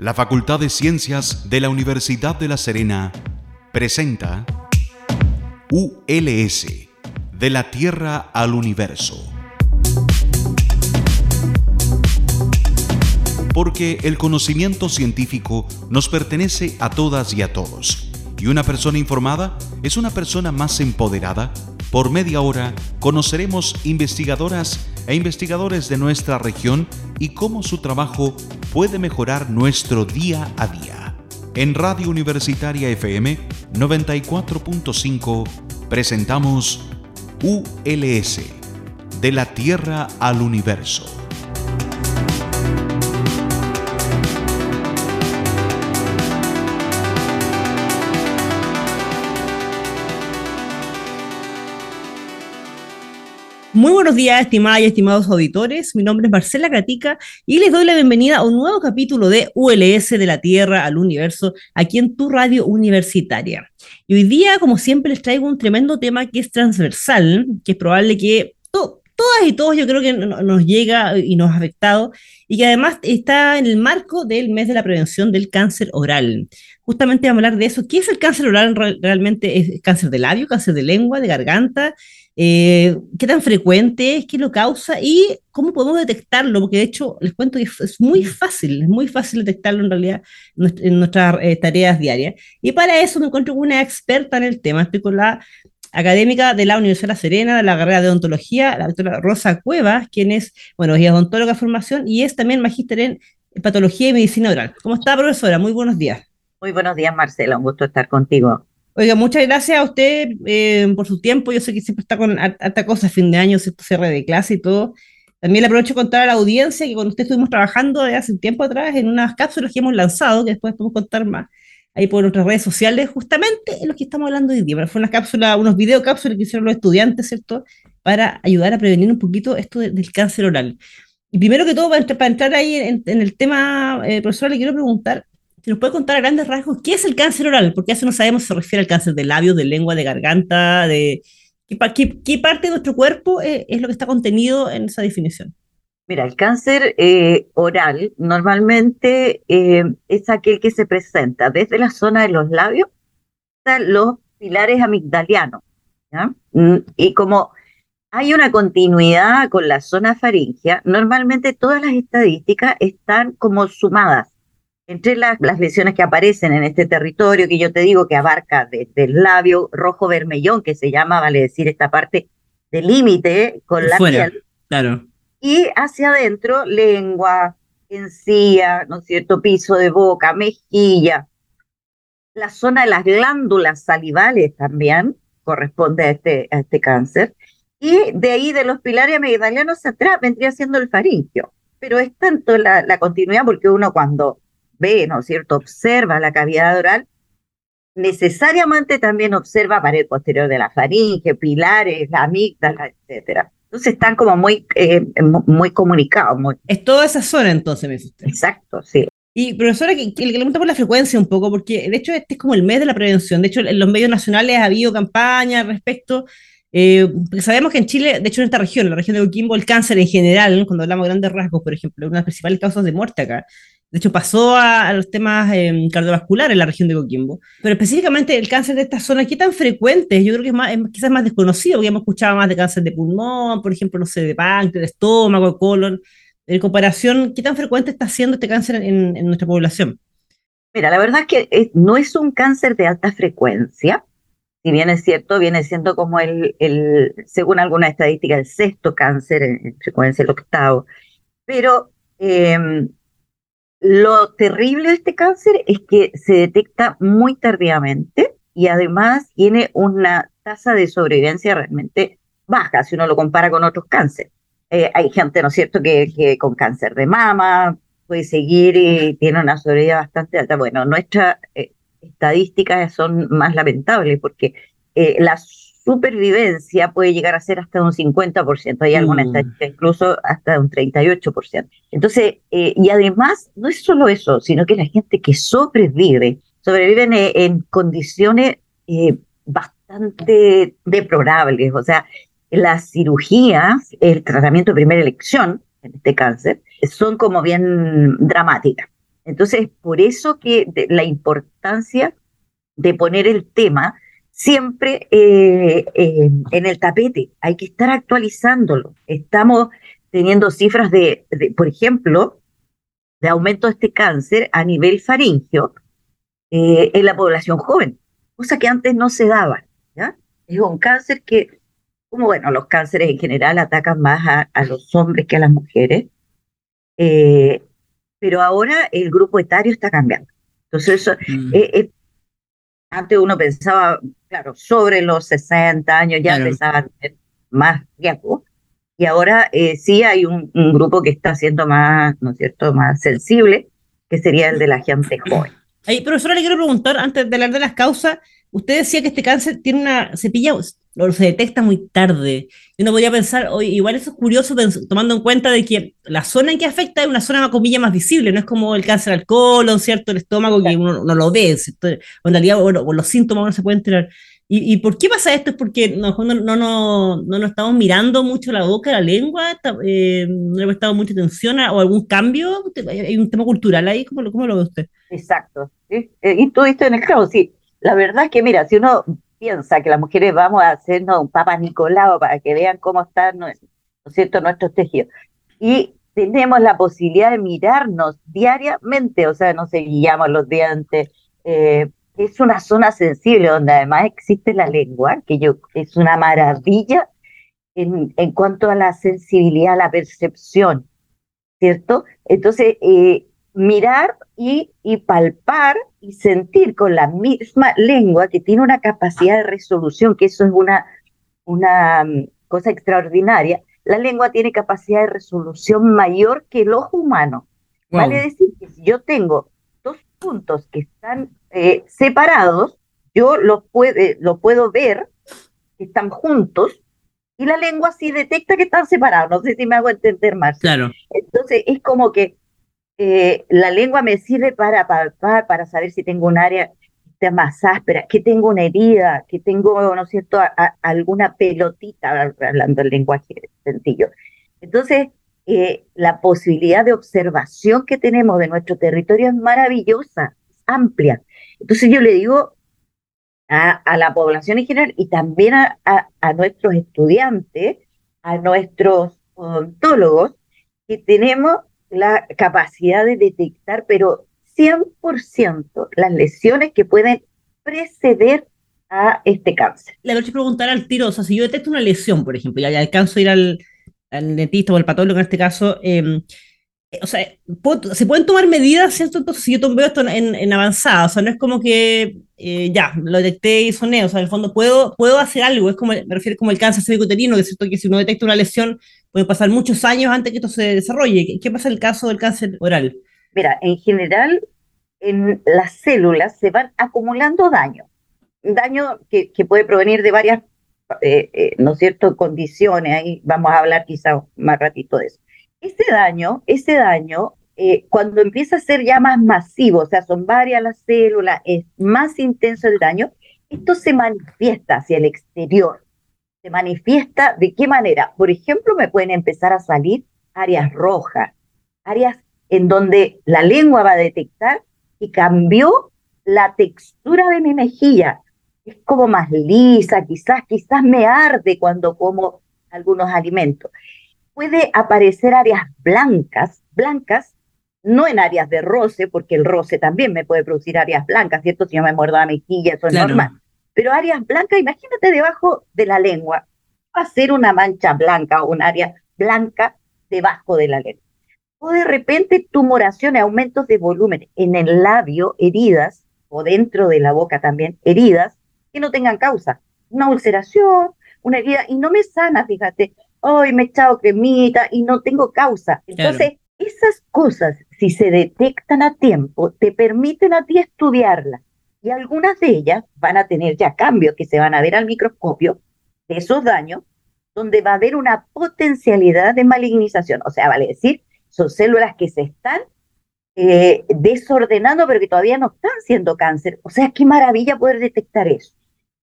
La Facultad de Ciencias de la Universidad de La Serena presenta ULS, de la Tierra al Universo. Porque el conocimiento científico nos pertenece a todas y a todos. Y una persona informada es una persona más empoderada. Por media hora conoceremos investigadoras e investigadores de nuestra región y cómo su trabajo puede mejorar nuestro día a día. En Radio Universitaria FM 94.5 presentamos ULS, de la Tierra al Universo. Muy buenos días, estimadas y estimados auditores. Mi nombre es Marcela Catica y les doy la bienvenida a un nuevo capítulo de ULS de la Tierra al Universo aquí en tu radio universitaria. Y hoy día, como siempre, les traigo un tremendo tema que es transversal, que es probable que todas y todos yo creo que nos llega y nos ha afectado y que además está en el marco del mes de la prevención del cáncer oral. Justamente vamos a hablar de eso. ¿Qué es el cáncer oral realmente? ¿Es cáncer de labio, cáncer de lengua, de garganta? Eh, qué tan frecuente es, qué lo causa y cómo podemos detectarlo, porque de hecho les cuento que es muy fácil, es muy fácil detectarlo en realidad en nuestras eh, tareas diarias. Y para eso me encuentro con una experta en el tema, estoy con la académica de la Universidad de La Serena, de la carrera de odontología, la doctora Rosa Cuevas, quien es, bueno, es odontóloga de formación y es también magíster en patología y medicina oral. ¿Cómo está, profesora? Muy buenos días. Muy buenos días, Marcela, un gusto estar contigo. Oiga, muchas gracias a usted eh, por su tiempo. Yo sé que siempre está con harta cosa, fin de año, cierre de clase y todo. También le aprovecho contar a la audiencia que con usted estuvimos trabajando hace un tiempo atrás en unas cápsulas que hemos lanzado, que después podemos contar más ahí por nuestras redes sociales, justamente en lo que estamos hablando hoy día. Pero fue una cápsula, unos video cápsulas que hicieron los estudiantes, ¿cierto? Para ayudar a prevenir un poquito esto del cáncer oral. Y primero que todo, para, entrar ahí en, el tema, eh, profesor, le quiero preguntar, si nos puede contar a grandes rasgos qué es el cáncer oral, porque eso no sabemos si se refiere al cáncer de labios, de lengua, de garganta, de qué, parte de nuestro cuerpo eh, es, lo que está contenido en esa definición. Mira, el cáncer eh, oral normalmente eh, es aquel que se presenta desde la zona de los labios hasta los pilares amigdalianos. Mm, y como hay una continuidad con la zona faringea, normalmente todas las estadísticas están como sumadas entre las, lesiones que aparecen en este territorio, que yo te digo que abarca desde el labio rojo vermellón, que se llama, vale decir, esta parte del límite con la piel. Claro. Y hacia adentro, lengua, encía, ¿no es cierto? Piso de boca, mejilla. La zona de las glándulas salivales también corresponde a este, a este cáncer. Y de ahí, de los pilares amigdalianos atrás, vendría siendo el faringio. Pero es tanto la, la continuidad porque uno cuando ve, ¿no es cierto?, observa la cavidad oral, necesariamente también observa pared posterior de la faringe, pilares, la amígdala, etcétera. Entonces están como muy, eh, muy comunicados. Es toda esa zona entonces, me usted. Exacto, sí. Y profesora, que, que le pregunta por la frecuencia un poco, porque de hecho este es como el mes de la prevención. De hecho, en los medios nacionales ha habido campañas al respecto. Eh, porque sabemos que en Chile, de hecho en esta región, en la región de Coquimbo, el cáncer en general, cuando hablamos de grandes rasgos, por ejemplo, una de las principales causas de muerte acá, de hecho, pasó a, los temas eh, cardiovasculares en la región de Coquimbo. Pero específicamente el cáncer de esta zona, ¿qué tan frecuente Yo creo que es, más, quizás más desconocido, porque hemos escuchado más de cáncer de pulmón, por ejemplo, no sé, de páncreas, de estómago, de colon. En comparación, ¿qué tan frecuente está siendo este cáncer en, nuestra población? Mira, la verdad es que no es un cáncer de alta frecuencia. Si bien es cierto, viene siendo como el, según alguna estadística, el sexto cáncer en, frecuencia, el octavo. Pero eh, lo terrible de este cáncer es que se detecta muy tardíamente y además tiene una tasa de sobrevivencia realmente baja si uno lo compara con otros cánceres. Eh, hay gente, ¿no es cierto?, que, con cáncer de mama puede seguir y tiene una sobrevivencia bastante alta. Bueno, nuestras eh, estadísticas son más lamentables porque eh, las supervivencia puede llegar a ser hasta un 50%, hay alguna mm. incluso hasta un 38%. Entonces, eh, y además, no es solo eso, sino que la gente que sobrevive, sobreviven en, condiciones eh, bastante deplorables, o sea, las cirugías, el tratamiento de primera elección en este cáncer, son como bien dramáticas. Entonces, por eso que la importancia de poner el tema siempre eh, eh, en el tapete, hay que estar actualizándolo. Estamos teniendo cifras de, por ejemplo, de aumento de este cáncer a nivel faringio eh, en la población joven, cosa que antes no se daba. ¿ya? Es un cáncer que, como bueno, los cánceres en general atacan más a, los hombres que a las mujeres, pero ahora el grupo etario está cambiando. Entonces, eso, mm. antes uno pensaba, claro, sobre los 60 años ya empezaban a tener más riesgo. Y ahora eh, sí hay un, grupo que está siendo más, ¿no es cierto?, más sensible, que sería el de la gente joven. Ahí, profesora, le quiero preguntar, antes de hablar de las causas, usted decía que este cáncer tiene una cepilla o se detecta muy tarde. Y uno podría pensar, igual eso es curioso tomando en cuenta de que la zona en que afecta es una zona más comilla más visible, no es como el cáncer al colon, ¿cierto? El estómago que uno no lo ve, o en realidad o, los síntomas no se pueden enterar. ¿Y, por qué pasa esto? ¿Es porque no, no, no, no, nos estamos mirando mucho la boca, la lengua? Eh, ¿No le hemos prestado mucha atención o algún cambio? ¿Hay un tema cultural ahí? ¿Cómo lo, cómo lo ve usted? Exacto. ¿sí? Eh, y tú viste en el clavo, sí. La verdad es que, mira, si uno piensa que las mujeres vamos a hacernos un papa Nicolau para que vean cómo están ¿no es cierto? nuestros tejidos. Y tenemos la posibilidad de mirarnos diariamente, o sea, nos seguíamos los dientes. Eh, es una zona sensible donde además existe la lengua, que yo es una maravilla en, en cuanto a la sensibilidad, la percepción, ¿cierto? Entonces, eh, mirar y, y, palpar y sentir con la misma lengua que tiene una capacidad de resolución, que eso es una, una mm, cosa extraordinaria. La lengua tiene capacidad de resolución mayor que el ojo humano. Vale decir que si yo tengo dos puntos que están eh, separados, yo los, puede, lo puedo ver, que están juntos, y la lengua sí detecta que están separados. No sé si me hago entender más. Claro. Entonces es como que eh, la lengua me sirve para palpar, para saber si tengo un área más áspera, que tengo una herida, que tengo, ¿no es cierto?, alguna pelotita, hablando del lenguaje sencillo. Entonces, eh, la posibilidad de observación que tenemos de nuestro territorio es maravillosa, amplia. Entonces yo le digo a, la población en general y también a, a nuestros estudiantes, a nuestros odontólogos, que tenemos la capacidad de detectar, pero 100% las lesiones que pueden preceder a este cáncer. Le voy a preguntar al tiro, o sea, si yo detecto una lesión, por ejemplo, ya alcanzo a ir al, al dentista o al patólogo en este caso, eh, o sea, se pueden tomar medidas, ¿cierto? Entonces, si yo veo esto en, en avanzada, o sea, no es como que eh, ya, lo detecté y soné, o sea, en el fondo puedo, puedo hacer algo, es como, me refiero como el cáncer cervicuterino, que es cierto que si uno detecta una lesión, puede pasar muchos años antes que esto se desarrolle. ¿Qué, pasa en el caso del cáncer oral? Mira, en general, en las células se van acumulando daño, daño que, que puede provenir de varias, eh, eh, ¿no es cierto?, condiciones, ahí vamos a hablar quizá más ratito de eso ese daño, ese daño, eh, cuando empieza a ser ya más masivo, o sea, son varias las células, es más intenso el daño, esto se manifiesta hacia el exterior. Se manifiesta de qué manera? Por ejemplo, me pueden empezar a salir áreas rojas, áreas en donde la lengua va a detectar y cambió la textura de mi mejilla. Es como más lisa, quizás, quizás me arde cuando como algunos alimentos puede aparecer áreas blancas, blancas, no en áreas de roce, porque el roce también me puede producir áreas blancas, ¿cierto? Si yo me muerdo la mejilla, eso es normal. Pero áreas blancas, imagínate debajo de la lengua, va a ser una mancha blanca o un área blanca debajo de la lengua. O de repente tumoraciones, aumentos de volumen en el labio, heridas, o dentro de la boca también, heridas que no tengan causa. Una ulceración, una herida, y no me sana, fíjate, hoy me he echado cremita y no tengo causa. Entonces, esas cosas, si se detectan a tiempo, te permiten a ti estudiarlas. Y algunas de ellas van a tener ya cambios que se van a ver al microscopio de esos daños, donde va a haber una potencialidad de malignización. O sea, vale decir, son células que se están eh, desordenando, pero que todavía no están siendo cáncer. O sea, qué maravilla poder detectar eso.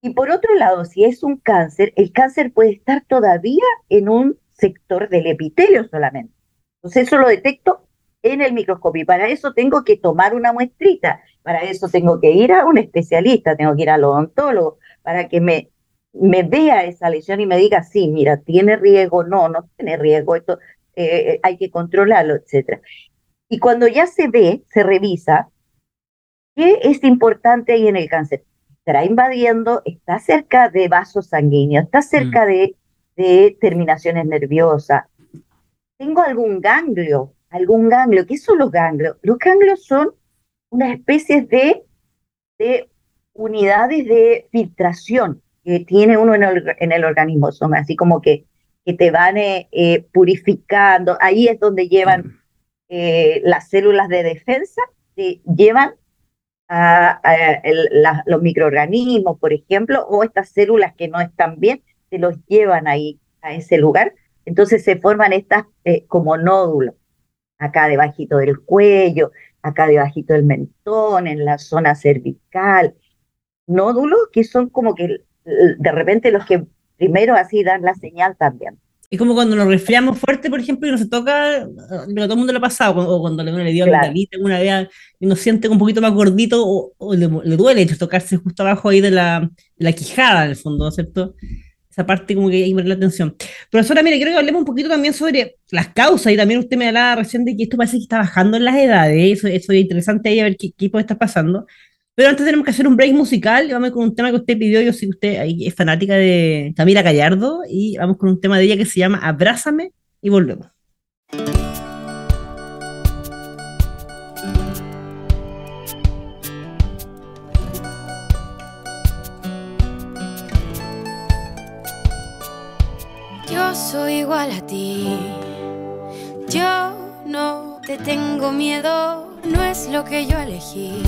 Y por otro lado, si es un cáncer, el cáncer puede estar todavía en un sector del epitelio solamente. Entonces eso lo detecto en el microscopio. Y para eso tengo que tomar una muestrita, para eso tengo que ir a un especialista, tengo que ir al odontólogo, para que me, me vea esa lesión y me diga, sí, mira, tiene riesgo, no, no tiene riesgo, esto eh, eh, hay que controlarlo, etcétera. Y cuando ya se ve, se revisa, ¿qué es importante ahí en el cáncer? Estará invadiendo, está cerca de vasos sanguíneos, está cerca mm. de, de terminaciones nerviosas. ¿Tengo algún ganglio? ¿Algún ganglio? ¿Qué son los ganglios? Los ganglios son una especie de, de unidades de filtración que tiene uno en el, en el organismo. Son así como que, que te van eh, eh, purificando. Ahí es donde llevan mm. eh, las células de defensa, te llevan a, los microorganismos, por ejemplo, o estas células que no están bien, se los llevan ahí a ese lugar. Entonces se forman estas como nódulos, acá debajito del cuello, acá debajito del mentón, en la zona cervical, nódulos que son como que de repente los que primero así dan la señal también. Es como cuando nos resfriamos fuerte, por ejemplo, y no se toca, pero todo el mundo lo ha pasado, o cuando le, dio la vida una vez y nos siente un poquito más gordito, o, le, duele tocarse justo abajo ahí de la, la quijada, en el fondo, ¿cierto? Esa parte como que hay que la atención. Profesora, mire, quiero que hablemos un poquito también sobre las causas, y también usted me hablaba recién de que esto parece que está bajando en las edades, eso, eso es interesante ahí a ver qué, qué puede estar pasando. Pero antes tenemos que hacer un break musical vamos con un tema que usted pidió. Yo sé que usted es fanática de Camila Gallardo y vamos con un tema de ella que se llama Abrázame y volvemos. Soy igual a ti. Yo no te tengo miedo, no es lo que yo elegí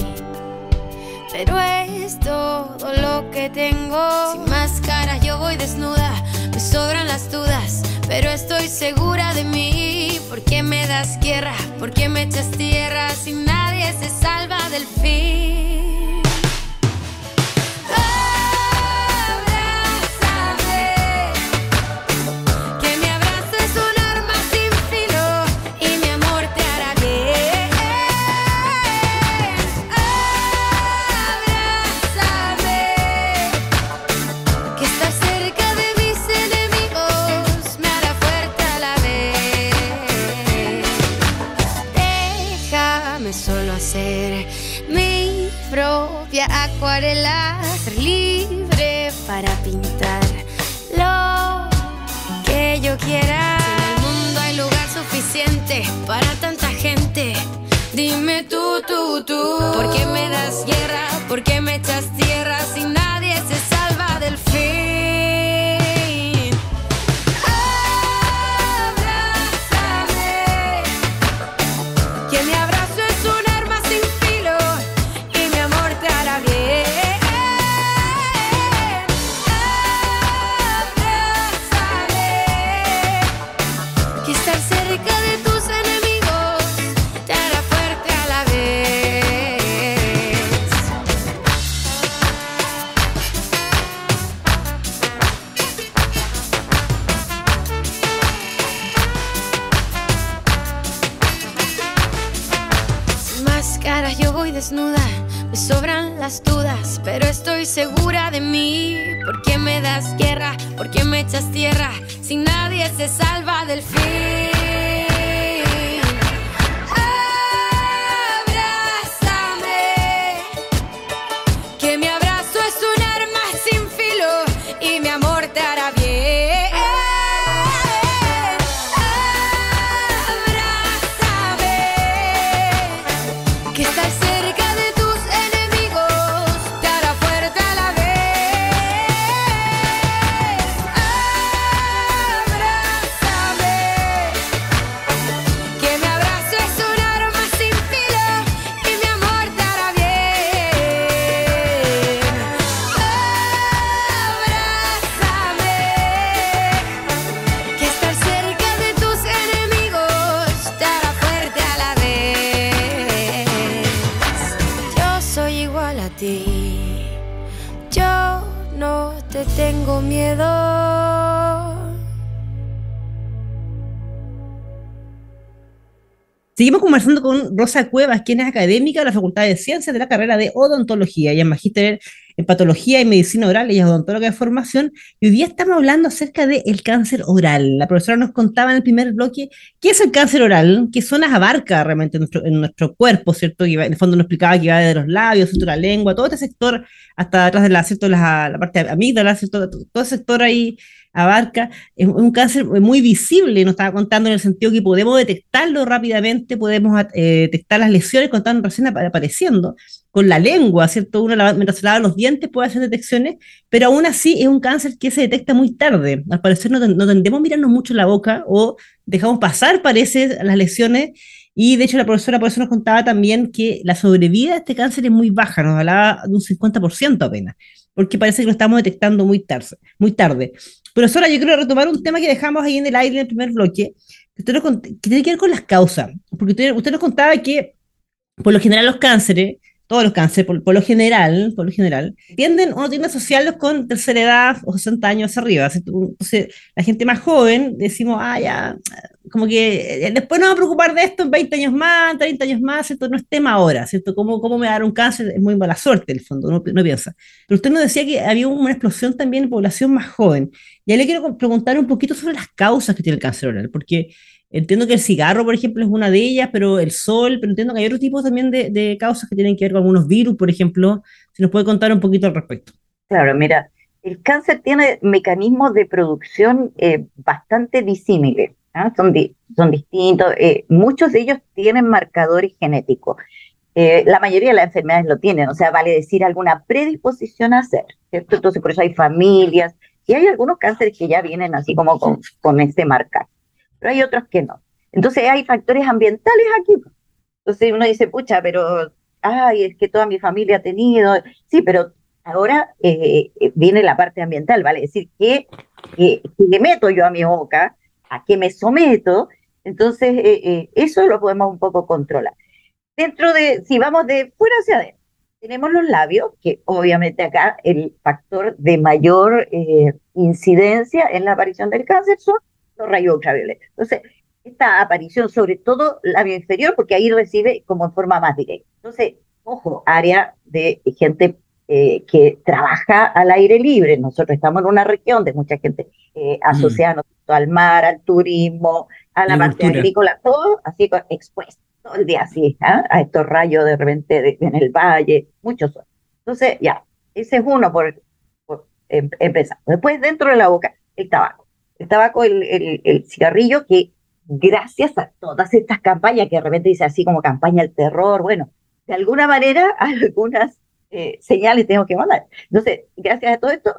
pero es todo lo que tengo. Sin máscara yo voy desnuda, me sobran las dudas, pero estoy segura de mí. ¿Por qué me das guerra? ¿Por qué me echas tierra si nadie se salva del fin? Para tanta gente. Dime tú, tú, tú, ¿por qué me das guerra? ¿Por qué me echas tierra si nadie conversando con Rosa Cuevas, quien es académica de la Facultad de Ciencias de la carrera de Odontología. Ella es magíster en Patología y Medicina Oral, ella es odontóloga de formación, y hoy día estamos hablando acerca del cáncer oral. La profesora nos contaba en el primer bloque qué es el cáncer oral, qué zonas abarca realmente en nuestro, cuerpo, ¿cierto? Y en el fondo nos explicaba que iba de los labios, ¿cierto? la lengua, todo este sector, hasta atrás de la, ¿cierto? la, la parte amígdala, ¿cierto? todo el sector ahí abarca, es un cáncer muy visible, nos estaba contando en el sentido que podemos detectarlo rápidamente, podemos eh, detectar las lesiones cuando están recién apareciendo, con la lengua, ¿cierto? Uno mientras se lava los dientes puede hacer detecciones, pero aún así es un cáncer que se detecta muy tarde. Al parecer no, no tendemos a mirarnos mucho la boca o dejamos pasar, parece, las lesiones. Y de hecho la profesora por eso nos contaba también que la sobrevida de este cáncer es muy baja, nos hablaba de un 50% apenas, porque parece que lo estamos detectando muy tarde. Muy tarde. Profesora, yo quiero retomar un tema que dejamos ahí en el aire en el primer bloque, que, tiene que ver con las causas, porque usted, usted nos contaba que por lo general los cánceres todos los cánceres, por, lo general, por lo general, tienden, uno tiende a asociarlos con tercera edad o 60 años arriba. Entonces, la gente más joven, decimos, ah, ya, como que eh, después no va a preocupar de esto en 20 años más, 30 años más, ¿cierto? No es tema ahora, ¿cierto? ¿Cómo, cómo me va a dar un cáncer? Es muy mala suerte, en el fondo, no, no piensa. Pero usted nos decía que había una explosión también en población más joven. Y ahí le quiero preguntar un poquito sobre las causas que tiene el cáncer oral, porque Entiendo que el cigarro, por ejemplo, es una de ellas, pero el sol, pero entiendo que hay otros tipos también de, causas que tienen que ver con algunos virus, por ejemplo. Si nos puede contar un poquito al respecto. Claro, mira, el cáncer tiene mecanismos de producción eh, bastante disímiles, ¿ah? son, distintos, eh, muchos de ellos tienen marcadores genéticos. Eh, la mayoría de las enfermedades lo tienen, o sea, vale decir alguna predisposición a hacer, ¿cierto? Entonces, por eso hay familias, y hay algunos cánceres que ya vienen así como con, con este marcar pero hay otros que no. Entonces hay factores ambientales aquí. Entonces uno dice, pucha, pero, ay, es que toda mi familia ha tenido, sí, pero ahora eh, eh, viene la parte ambiental, ¿vale? Es decir, que, que, le meto yo a mi boca, a qué me someto, entonces eh, eso lo podemos un poco controlar. Dentro de, si vamos de fuera hacia adentro, tenemos los labios, que obviamente acá el factor de mayor incidencia en la aparición del cáncer son rayos ultravioleta. Entonces, esta aparición, sobre todo labio inferior, porque ahí recibe como en forma más directa. Entonces, ojo, área de gente eh, que trabaja al aire libre. Nosotros estamos en una región de mucha gente eh, asociada mm. al mar, al turismo, a la, parte agrícola, todo así expuesto todo el día así, ¿ah? a estos rayos de repente en el valle, muchos son. Entonces, ya, ese es uno por, por em, empezar. Después, dentro de la boca, el tabaco el tabaco, el, el, cigarrillo, que gracias a todas estas campañas, que de repente dice así como campaña del terror, bueno, de alguna manera algunas eh, señales tengo que mandar. Entonces, gracias a todo esto,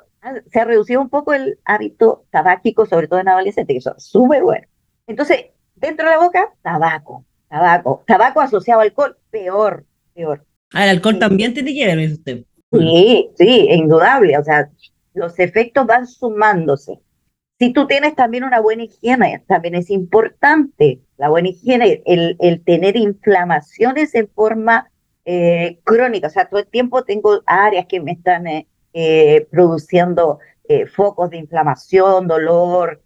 se ha reducido un poco el hábito tabáquico, sobre todo en adolescentes, que eso es súper bueno. Entonces, dentro de la boca, tabaco, tabaco, tabaco asociado al alcohol, peor, peor. Ah, el alcohol también tiene que ver, dice usted. Sí, sí, indudable, o sea, los efectos van sumándose. Si tú tienes también una buena higiene, también es importante la buena higiene, el, tener inflamaciones en forma eh, crónica, o sea, todo el tiempo tengo áreas que me están eh, eh, produciendo focos de inflamación, dolor,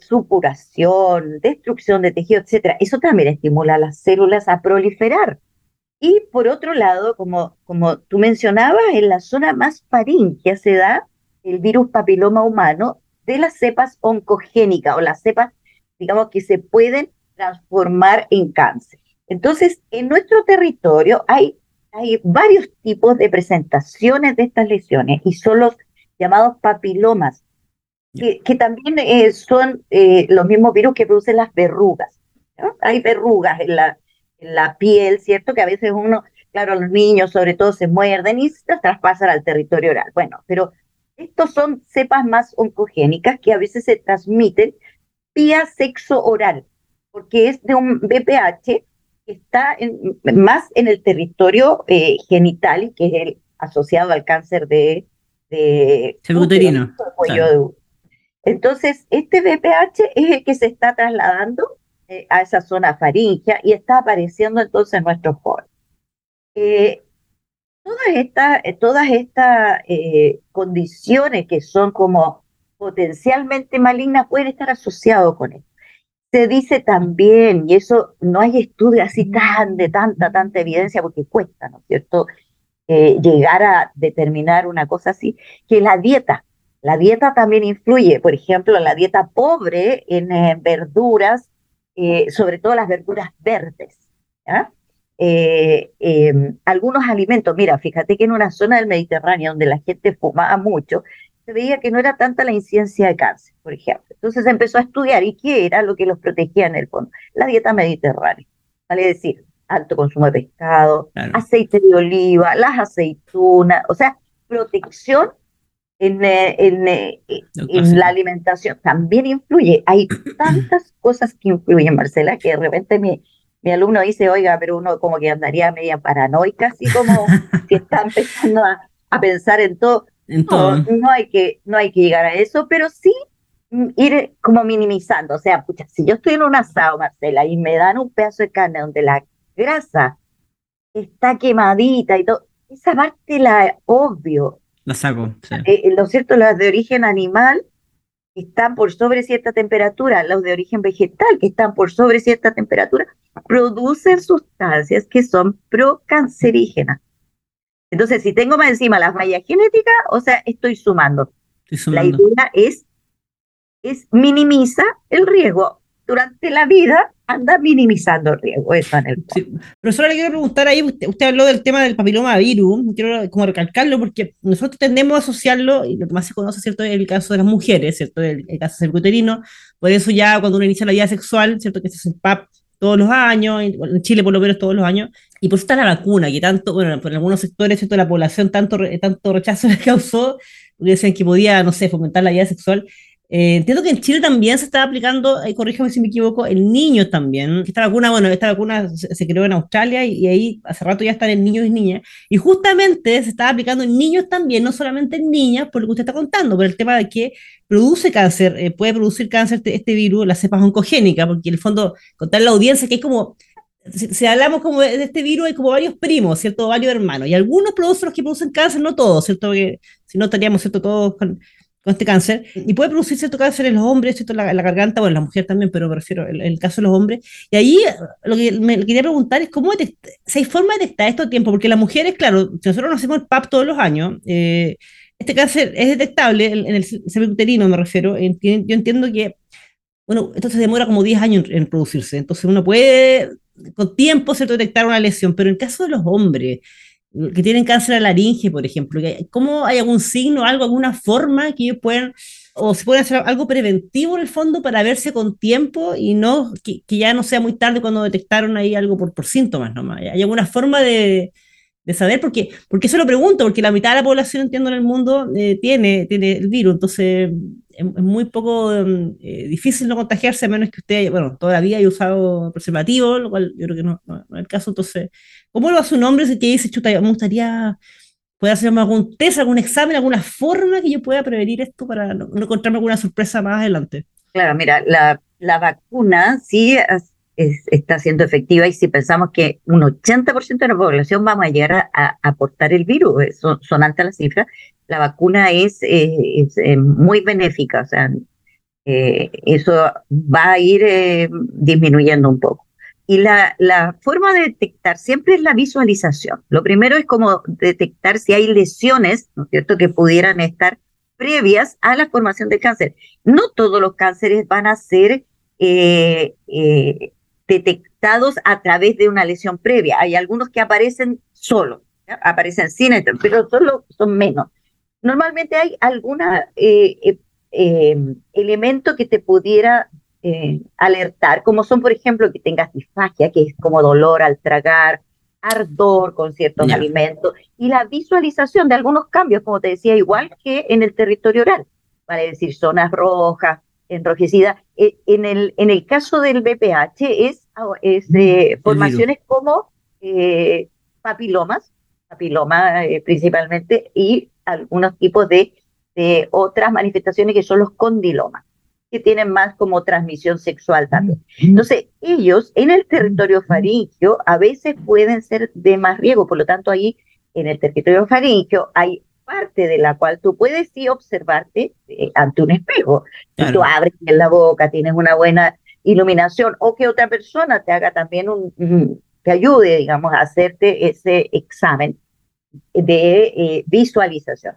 supuración, destrucción de tejido, etcétera. Eso también estimula a las células a proliferar. Y por otro lado, como, como tú mencionabas, en la zona más faríngea se da el virus papiloma humano de las cepas oncogénicas o las cepas, digamos, que se pueden transformar en cáncer. Entonces, en nuestro territorio hay, hay varios tipos de presentaciones de estas lesiones y son los llamados papilomas, que, que también eh, son eh, los mismos virus que producen las verrugas. Hay verrugas en la, en la piel, ¿cierto? Que a veces uno, claro, los niños sobre todo se muerden y se traspasan al territorio oral. Bueno, pero estos son cepas más oncogénicas que a veces se transmiten vía sexo oral, porque es de un BPH que está más en el territorio eh, genital, que es el asociado al cáncer de, de Entonces, este BPH es el que se está trasladando eh, a esa zona faringea y está apareciendo entonces en nuestros jóvenes. Eh, todas estas, eh, todas estas eh, condiciones que son como potencialmente malignas pueden estar asociadas con esto. Se dice también, y eso no hay estudios así tan de tanta, tanta evidencia, porque cuesta, ¿no es cierto?, eh, llegar a determinar una cosa así, que la dieta, la dieta también influye, por ejemplo, la dieta pobre en eh, verduras, sobre todo las verduras verdes. Em, algunos alimentos, mira, fíjate que en una zona del Mediterráneo donde la gente fumaba mucho, se veía que no era tanta la incidencia de cáncer, por ejemplo. Entonces se empezó a estudiar y qué era lo que los protegía en el fondo. La dieta mediterránea. Vale decir, alto consumo de pescado, aceite de oliva, las aceitunas, o sea, protección en, eh, en, eh, en, la alimentación también influye. Hay tantas cosas que influyen, Marcela, que de repente mi, mi alumno dice, oiga, pero uno como que andaría media paranoica, así como si está empezando a, a pensar en todo. En todo. No, hay que, no hay que llegar a eso, pero sí ir como minimizando. O sea, pucha, si yo estoy en un asado, Marcela, y me dan un pedazo de carne donde la grasa está quemadita y todo, esa parte la obvio. La saco. Eh, eh, lo cierto, las de origen animal están por sobre cierta temperatura, los de origen vegetal que están por sobre cierta temperatura, producen sustancias que son procancerígenas. Entonces, si tengo más encima las mallas genéticas, o sea, estoy sumando. La idea es, es minimiza el riesgo durante la vida anda minimizando el riesgo. Eso en el sí. Profesora, le quiero preguntar ahí, usted, usted, habló del tema del papiloma virus, quiero como recalcarlo porque nosotros tendemos a asociarlo, y lo que más se conoce, ¿cierto?, es el caso de las mujeres, ¿cierto?, el, caso cervicuterino, por eso ya cuando uno inicia la vida sexual, ¿cierto?, que se hace el PAP todos los años, en Chile por lo menos todos los años, y por eso está la vacuna, que tanto, bueno, por algunos sectores ¿cierto? la población tanto, tanto rechazo les causó, decían que podía, no sé, fomentar la vida sexual, eh, entiendo que en Chile también se está aplicando, eh, corríjame si me equivoco, el niño también. Esta vacuna, bueno, esta vacuna se, creó en Australia y, ahí hace rato ya están en niños y niñas. Y justamente se está aplicando en niños también, no solamente en niñas, por lo que usted está contando, por el tema de que produce cáncer, eh, puede producir cáncer este, este, virus, la cepa oncogénica, porque en el fondo, contar la audiencia que es como si, hablamos como de, este virus, hay como varios primos, ¿cierto? Varios hermanos. Y algunos producen los que producen cáncer, no todos, ¿cierto? Porque si no estaríamos, ¿cierto? Todos con, con este cáncer, y puede producir cierto cáncer en los hombres, cierto la, garganta, o en la mujer también, pero me refiero en el caso de los hombres. Y ahí lo que me quería preguntar es cómo hay forma de detectar esto a tiempo, porque las mujeres, claro, si nosotros nos hacemos el PAP todos los años, eh, este cáncer es detectable en, el cervicuterino, me refiero. yo entiendo que, bueno, esto se demora como 10 años en, producirse, entonces uno puede con tiempo ¿cierto? detectar una lesión, pero en el caso de los hombres, que tienen cáncer a laringe, por ejemplo, ¿cómo hay algún signo, algo, alguna forma que ellos puedan, o se pueden hacer algo preventivo en el fondo para verse con tiempo y no que, ya no sea muy tarde cuando detectaron ahí algo por, por síntomas nomás? ¿Hay alguna forma de, de saber? Porque, porque eso lo pregunto, porque la mitad de la población, entiendo, en el mundo eh, tiene, tiene el virus, entonces es, muy poco mm, eh, difícil no contagiarse a menos que usted, bueno, todavía haya usado preservativo, lo cual yo creo que no, no es el caso, entonces ¿Cómo lo a su nombre si te dice, chuta, me gustaría poder hacerme algún test, algún examen, alguna forma que yo pueda prevenir esto para no, encontrarme alguna sorpresa más adelante? Claro, mira, la, la vacuna sí está siendo efectiva y si pensamos que un 80% de la población vamos a llegar a, aportar el virus, eh, son, son, altas las cifras, la vacuna es, eh, eh, muy benéfica, o sea, eso va a ir disminuyendo un poco. Y la, la forma de detectar siempre es la visualización. Lo primero es como detectar si hay lesiones, ¿no es cierto?, que pudieran estar previas a la formación de cáncer. No todos los cánceres van a ser eh, eh, detectados a través de una lesión previa. Hay algunos que aparecen solo, aparecen sin, pero solo son menos. Normalmente hay algún eh, elemento que te pudiera eh, alertar, como son, por ejemplo, que tengas disfagia, que es como dolor al tragar, ardor con ciertos alimentos, y la visualización de algunos cambios, como te decía, igual que en el territorio oral, vale decir, zonas rojas, enrojecidas. Eh, en, el, en el caso del BPH es, es mm, formaciones como eh, papilomas, papiloma principalmente, y algunos tipos de, de otras manifestaciones que son los condilomas que tienen más como transmisión sexual también. Entonces, ellos en el territorio faringio a veces pueden ser de más riesgo, por lo tanto, ahí en el territorio faringio hay parte de la cual tú puedes sí observarte eh, ante un espejo. Si tú abres la boca, tienes una buena iluminación o que otra persona te haga también un, te ayude, digamos, a hacerte ese examen de eh, visualización.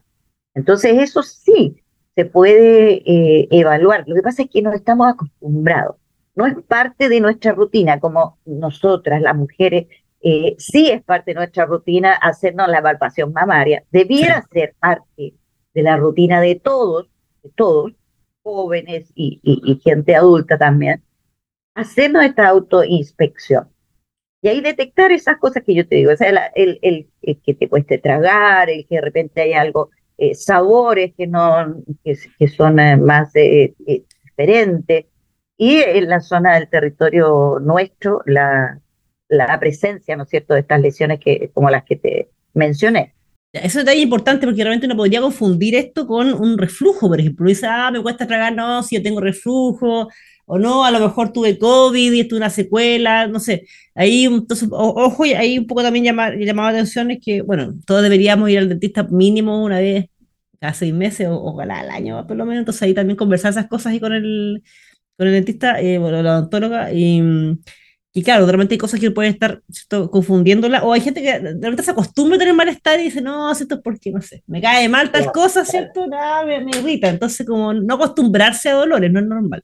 Entonces, eso sí se puede eh, evaluar. Lo que pasa es que no estamos acostumbrados. No es parte de nuestra rutina, como nosotras, las mujeres, eh, sí es parte de nuestra rutina hacernos la palpación mamaria. Debiera ser parte de la rutina de todos, de todos, jóvenes y, gente adulta también, hacernos esta autoinspección. Y ahí detectar esas cosas que yo te digo, o sea, el, el, que te cueste tragar, el que de repente hay algo, eh, sabores que, no, que, son eh, más eh, diferentes. Y en la zona del territorio nuestro, la, la presencia, ¿no es cierto?, de estas lesiones que, como las que te mencioné. Eso es importante porque realmente uno podría confundir esto con un reflujo, por ejemplo. Dice, ah, me cuesta tragar, no, si yo tengo reflujo, o no, a lo mejor tuve COVID y esto una secuela, no sé. Ahí, entonces, ojo, y ahí un poco también llama, llamaba la atención es que, bueno, todos deberíamos ir al dentista mínimo una vez cada seis meses o ojalá al año, por lo menos. Entonces ahí también conversar esas cosas ahí con el, con el dentista, eh, bueno, la odontóloga, y y claro, realmente hay cosas que pueden estar confundiéndola, o hay gente que de repente se acostumbra a tener malestar y dice, no, esto es porque, no sé, me cae mal tal cosa, ¿cierto? Nada, me, irrita. Entonces, como no acostumbrarse a dolores, no es normal.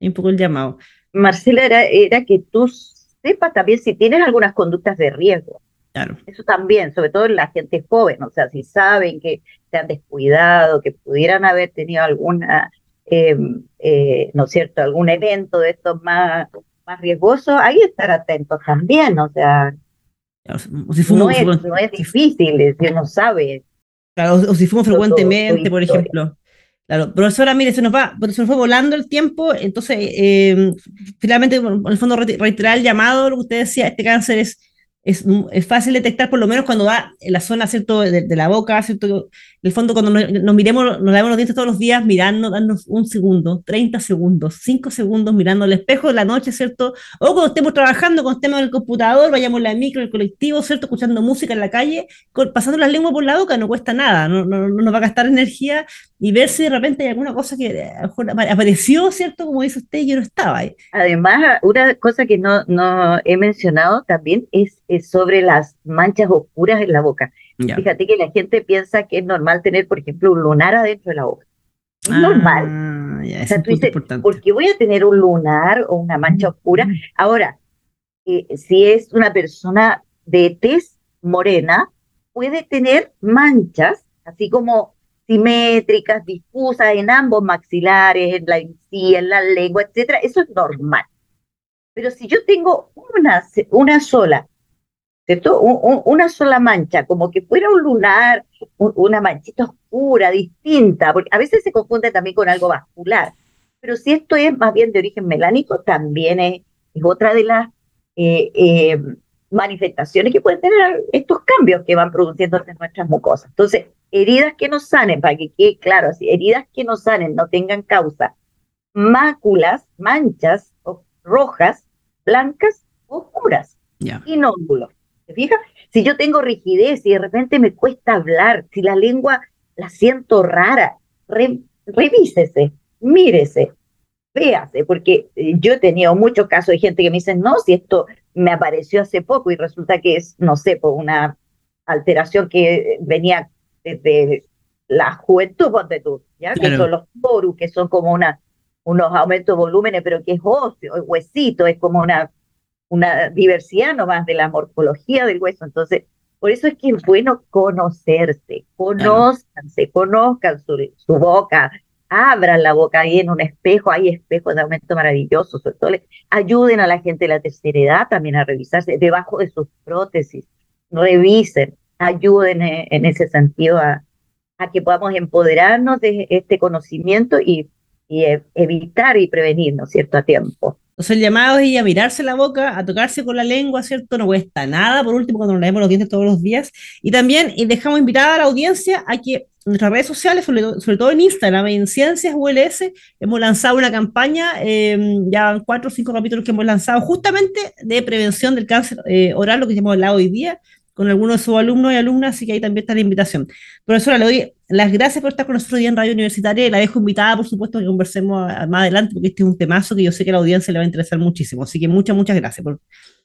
Un poco el llamado. Marcela, era, era que tú sepas también si tienes algunas conductas de riesgo. Claro. Eso también, sobre todo en la gente joven, o sea, si saben que se han descuidado, que pudieran haber tenido alguna, em, eh, ¿no es cierto?, algún evento de estos más más riesgoso, hay que estar atentos también, o sea, no, es, no es difícil, si uno sabe. Claro, o, si fuimos frecuentemente, por ejemplo. Claro, profesora, mire, se nos va, se nos fue volando el tiempo, entonces, eh, finalmente, en el fondo, reiterar el llamado, lo que usted decía, este cáncer es es, es, fácil detectar, por lo menos cuando va en la zona ¿cierto? De, la boca, ¿cierto? En el fondo cuando nos, miremos, nos lavamos los dientes todos los días mirando, darnos un segundo, 30 segundos, 5 segundos mirando al espejo de la noche, ¿cierto? O cuando estemos trabajando, cuando estemos en el computador, vayamos en la micro, en el colectivo, ¿cierto? Escuchando música en la calle, pasando la lengua por la boca, no cuesta nada, no, no, no nos va a gastar energía y ver si de repente hay alguna cosa que apareció, ¿cierto? Como dice usted, yo no estaba ahí. Además, una cosa que no, no he mencionado también es, sobre las manchas oscuras en la boca. Fíjate que la gente piensa que es normal tener, por ejemplo, un lunar adentro de la boca. Es ah, normal. Ya, o sea, tú dices, ¿por qué voy a tener un lunar o una mancha oscura? Ahora, eh, si es una persona de tez morena, puede tener manchas, así como simétricas, difusas en ambos maxilares, en la encía, en la lengua, etcétera, eso es normal. Pero si yo tengo una, una sola, ¿cierto? una sola mancha, como que fuera un lunar, una manchita oscura, distinta, porque a veces se confunde también con algo vascular. Pero si esto es más bien de origen melánico, también es, otra de las eh, eh, manifestaciones que pueden tener estos cambios que van produciendo en nuestras mucosas. Entonces, heridas que no sanen, para que quede claro, así, heridas que no sanen, no tengan causa, máculas, manchas rojas, blancas, oscuras y nódulos. ¿Se fija? Si yo tengo rigidez y de repente me cuesta hablar, si la lengua la siento rara, revísese, mírese, véase, porque eh, yo he tenido muchos casos de gente que me dicen, no, si esto me apareció hace poco y resulta que es, no sé, por una alteración que venía desde la juventud, ponte tú, ¿ya? Que son los porus, que son como una, unos aumentos de volúmenes, pero que es óseo, es huesito, es como una, una diversidad nomás de la morfología del hueso. Entonces, por eso es que es bueno conocerse, conozcanse, conozcan su, su boca, abran la boca ahí en un espejo, hay espejos de aumento maravillosos, sobre todo ayuden a la gente de la tercera edad también a revisarse debajo de sus prótesis, revisen, ayuden en ese sentido a, a que podamos empoderarnos de este conocimiento y, y e, evitar y prevenir, ¿no es cierto?, a tiempo. Entonces el llamado es a mirarse la boca, a tocarse con la lengua, ¿cierto? No cuesta nada, por último, cuando nos leemos los dientes todos los días. Y también y dejamos invitada a la audiencia a que nuestras redes sociales, sobre, todo en Instagram, en Ciencias ULS, hemos lanzado una campaña, em, ya cuatro o cinco capítulos que hemos lanzado justamente de prevención del cáncer eh, oral, lo que llamamos la hoy día, con algunos de sus alumnos y alumnas, así que ahí también está la invitación. Profesora, le doy las gracias por estar con nosotros hoy en Radio Universitaria y la dejo invitada, por supuesto, que conversemos más adelante, porque este es un temazo que yo sé que a la audiencia le va a interesar muchísimo. Así que muchas, muchas gracias por,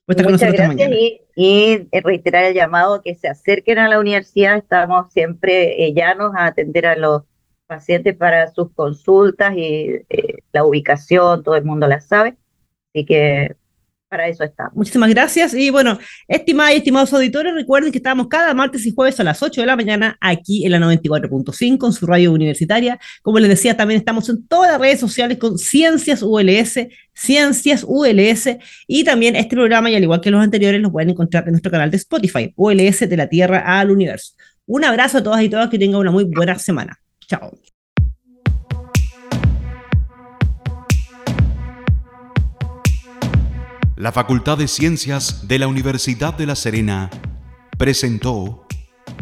estar con nosotros esta mañana. Y, y, reiterar el llamado que se acerquen a la universidad, estamos siempre eh, llanos a atender a los pacientes para sus consultas y eh, la ubicación, todo el mundo la sabe. Así que para eso está. Muchísimas gracias. Y bueno, estimadas y estimados auditores, recuerden que estamos cada martes y jueves a las 8 de la mañana aquí en la 94.5 en su radio universitaria. Como les decía, también estamos en todas las redes sociales con Ciencias ULS, Ciencias ULS, y también este programa, y al igual que los anteriores, los pueden encontrar en nuestro canal de Spotify, ULS de la Tierra al Universo. Un abrazo a todas y todas, que tengan una muy buena semana. Chao. La Facultad de Ciencias de la Universidad de La Serena presentó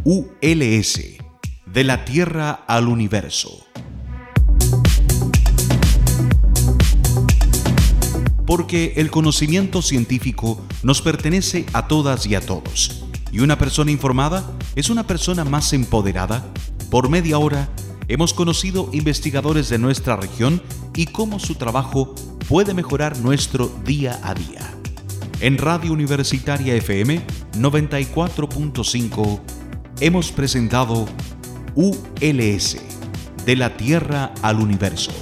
ULS, de la Tierra al Universo. Porque el conocimiento científico nos pertenece a todas y a todos, y una persona informada es una persona más empoderada. Por media hora hemos conocido investigadores de nuestra región y cómo su trabajo puede mejorar nuestro día a día. En Radio Universitaria FM 94.5 hemos presentado ULS, de la Tierra al Universo.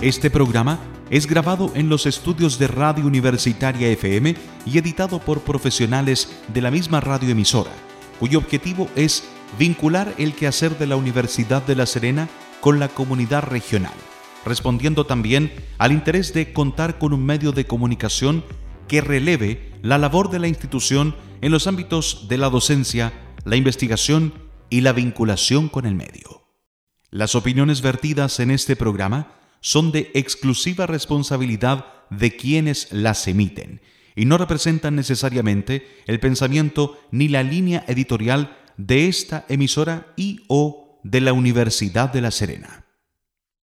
Este programa es grabado en los estudios de Radio Universitaria FM y editado por profesionales de la misma radioemisora, cuyo objetivo es vincular el quehacer de la Universidad de La Serena con la comunidad regional respondiendo también al interés de contar con un medio de comunicación que releve la labor de la institución en los ámbitos de la docencia, la investigación y la vinculación con el medio. Las opiniones vertidas en este programa son de exclusiva responsabilidad de quienes las emiten y no representan necesariamente el pensamiento ni la línea editorial de esta emisora y o de la Universidad de La Serena.